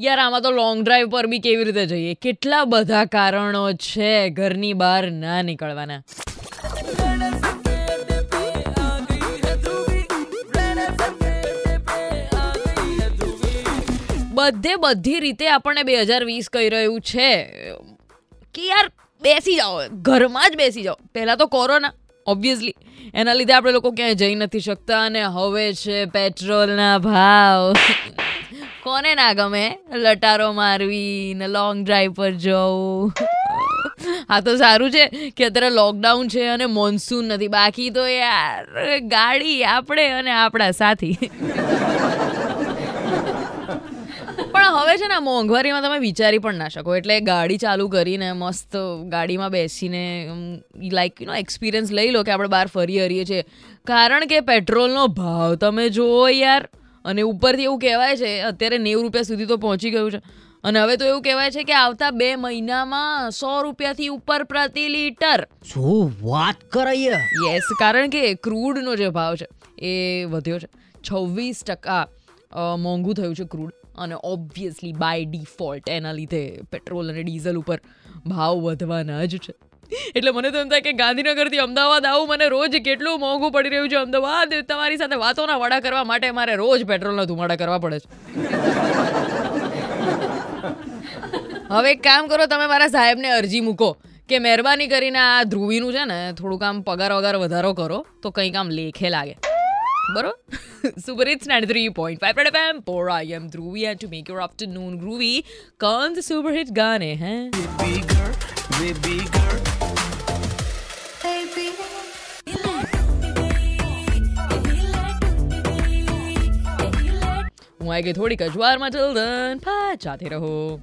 યાર, આમાં તો લોંગ ડ્રાઈવ પર બી કેવી રીતે જઈએ? કેટલા બધા કારણો છે ઘરની બહાર ના નીકળવાના. બધે બધી રીતે આપણને બે હજાર વીસ કહી રહ્યું છે. કે યાર, બેસી જાઓ, ઘરમાં જ બેસી જાઓ. પહેલાં તો કોરોના ઓબ્વિયસલી એના લીધે આપણે લોકો ક્યાંય જઈ નથી શકતા અને હવે છે પેટ્રોલના ભાવ. કોને ના ગમે? લટારો મારવી ને લોંગ ડ્રાઈવ પર જવું. હા તો સારું છે કે અત્યારે લોકડાઉન છે અને મોન્સૂન નથી. બાકી તો યાર, ગાડી આપણે અને આપણા સાથી. પણ હવે છે ને મોંઘવારીમાં તમે વિચારી પણ ના શકો. એટલે ગાડી ચાલુ કરીને મસ્ત ગાડીમાં બેસીને લાઈક યુ નો એક્સપિરિયન્સ લઈ લો કે આપણે બહાર ફરી હરીએ છીએ. કારણ કે પેટ્રોલનો ભાવ તમે જુઓ યાર. અને ઉપરથી એવું કહેવાય છે અત્યારે નેવું રૂપિયા સુધી તો પહોંચી ગયું છે. અને હવે તો એવું કહેવાય છે કે આવતા બે મહિનામાં સો રૂપિયાથી ઉપર પ્રતિ લીટર. શું વાત કરાય? યસ કારણ કે ક્રૂડનો જે ભાવ છે એ વધ્યો છે. છવ્વીસ ટકા મોંઘું થયું છે ક્રૂડ. અને ઓબ્વિયસલી બાય ડિફોલ્ટ એના લીધે પેટ્રોલ અને ડીઝલ ઉપર ભાવ વધવાના જ છે. એટલે મને તો એમ થાય કે ગાંધીનગરથી અમદાવાદ આવું મને રોજ કેટલું મોંઘું પડી રહ્યું છે અમદાવાદ, તમારી સાથે વાતોના વડા કરવા માટે મારે રોજ પેટ્રોલના ધુમાડા કરવા પડે છે. હવે એક કામ કરો, તમે મારા સાહેબને અરજી મૂકો કે મહેરબાની કરીને આ ધ્રુવીનું છે ને થોડુંક આમ પગાર વગાર વધારો કરો, તો કંઈક આમ લેખે લાગે. બરોબર? Super it's three point five M for M Dhruvi and to make your afternoon groovy કોણ સુપર ગાને, હે? હું આવી ગઈ થોડીક અજવારમાં વારમાં. ચલ પાછાથી રહો.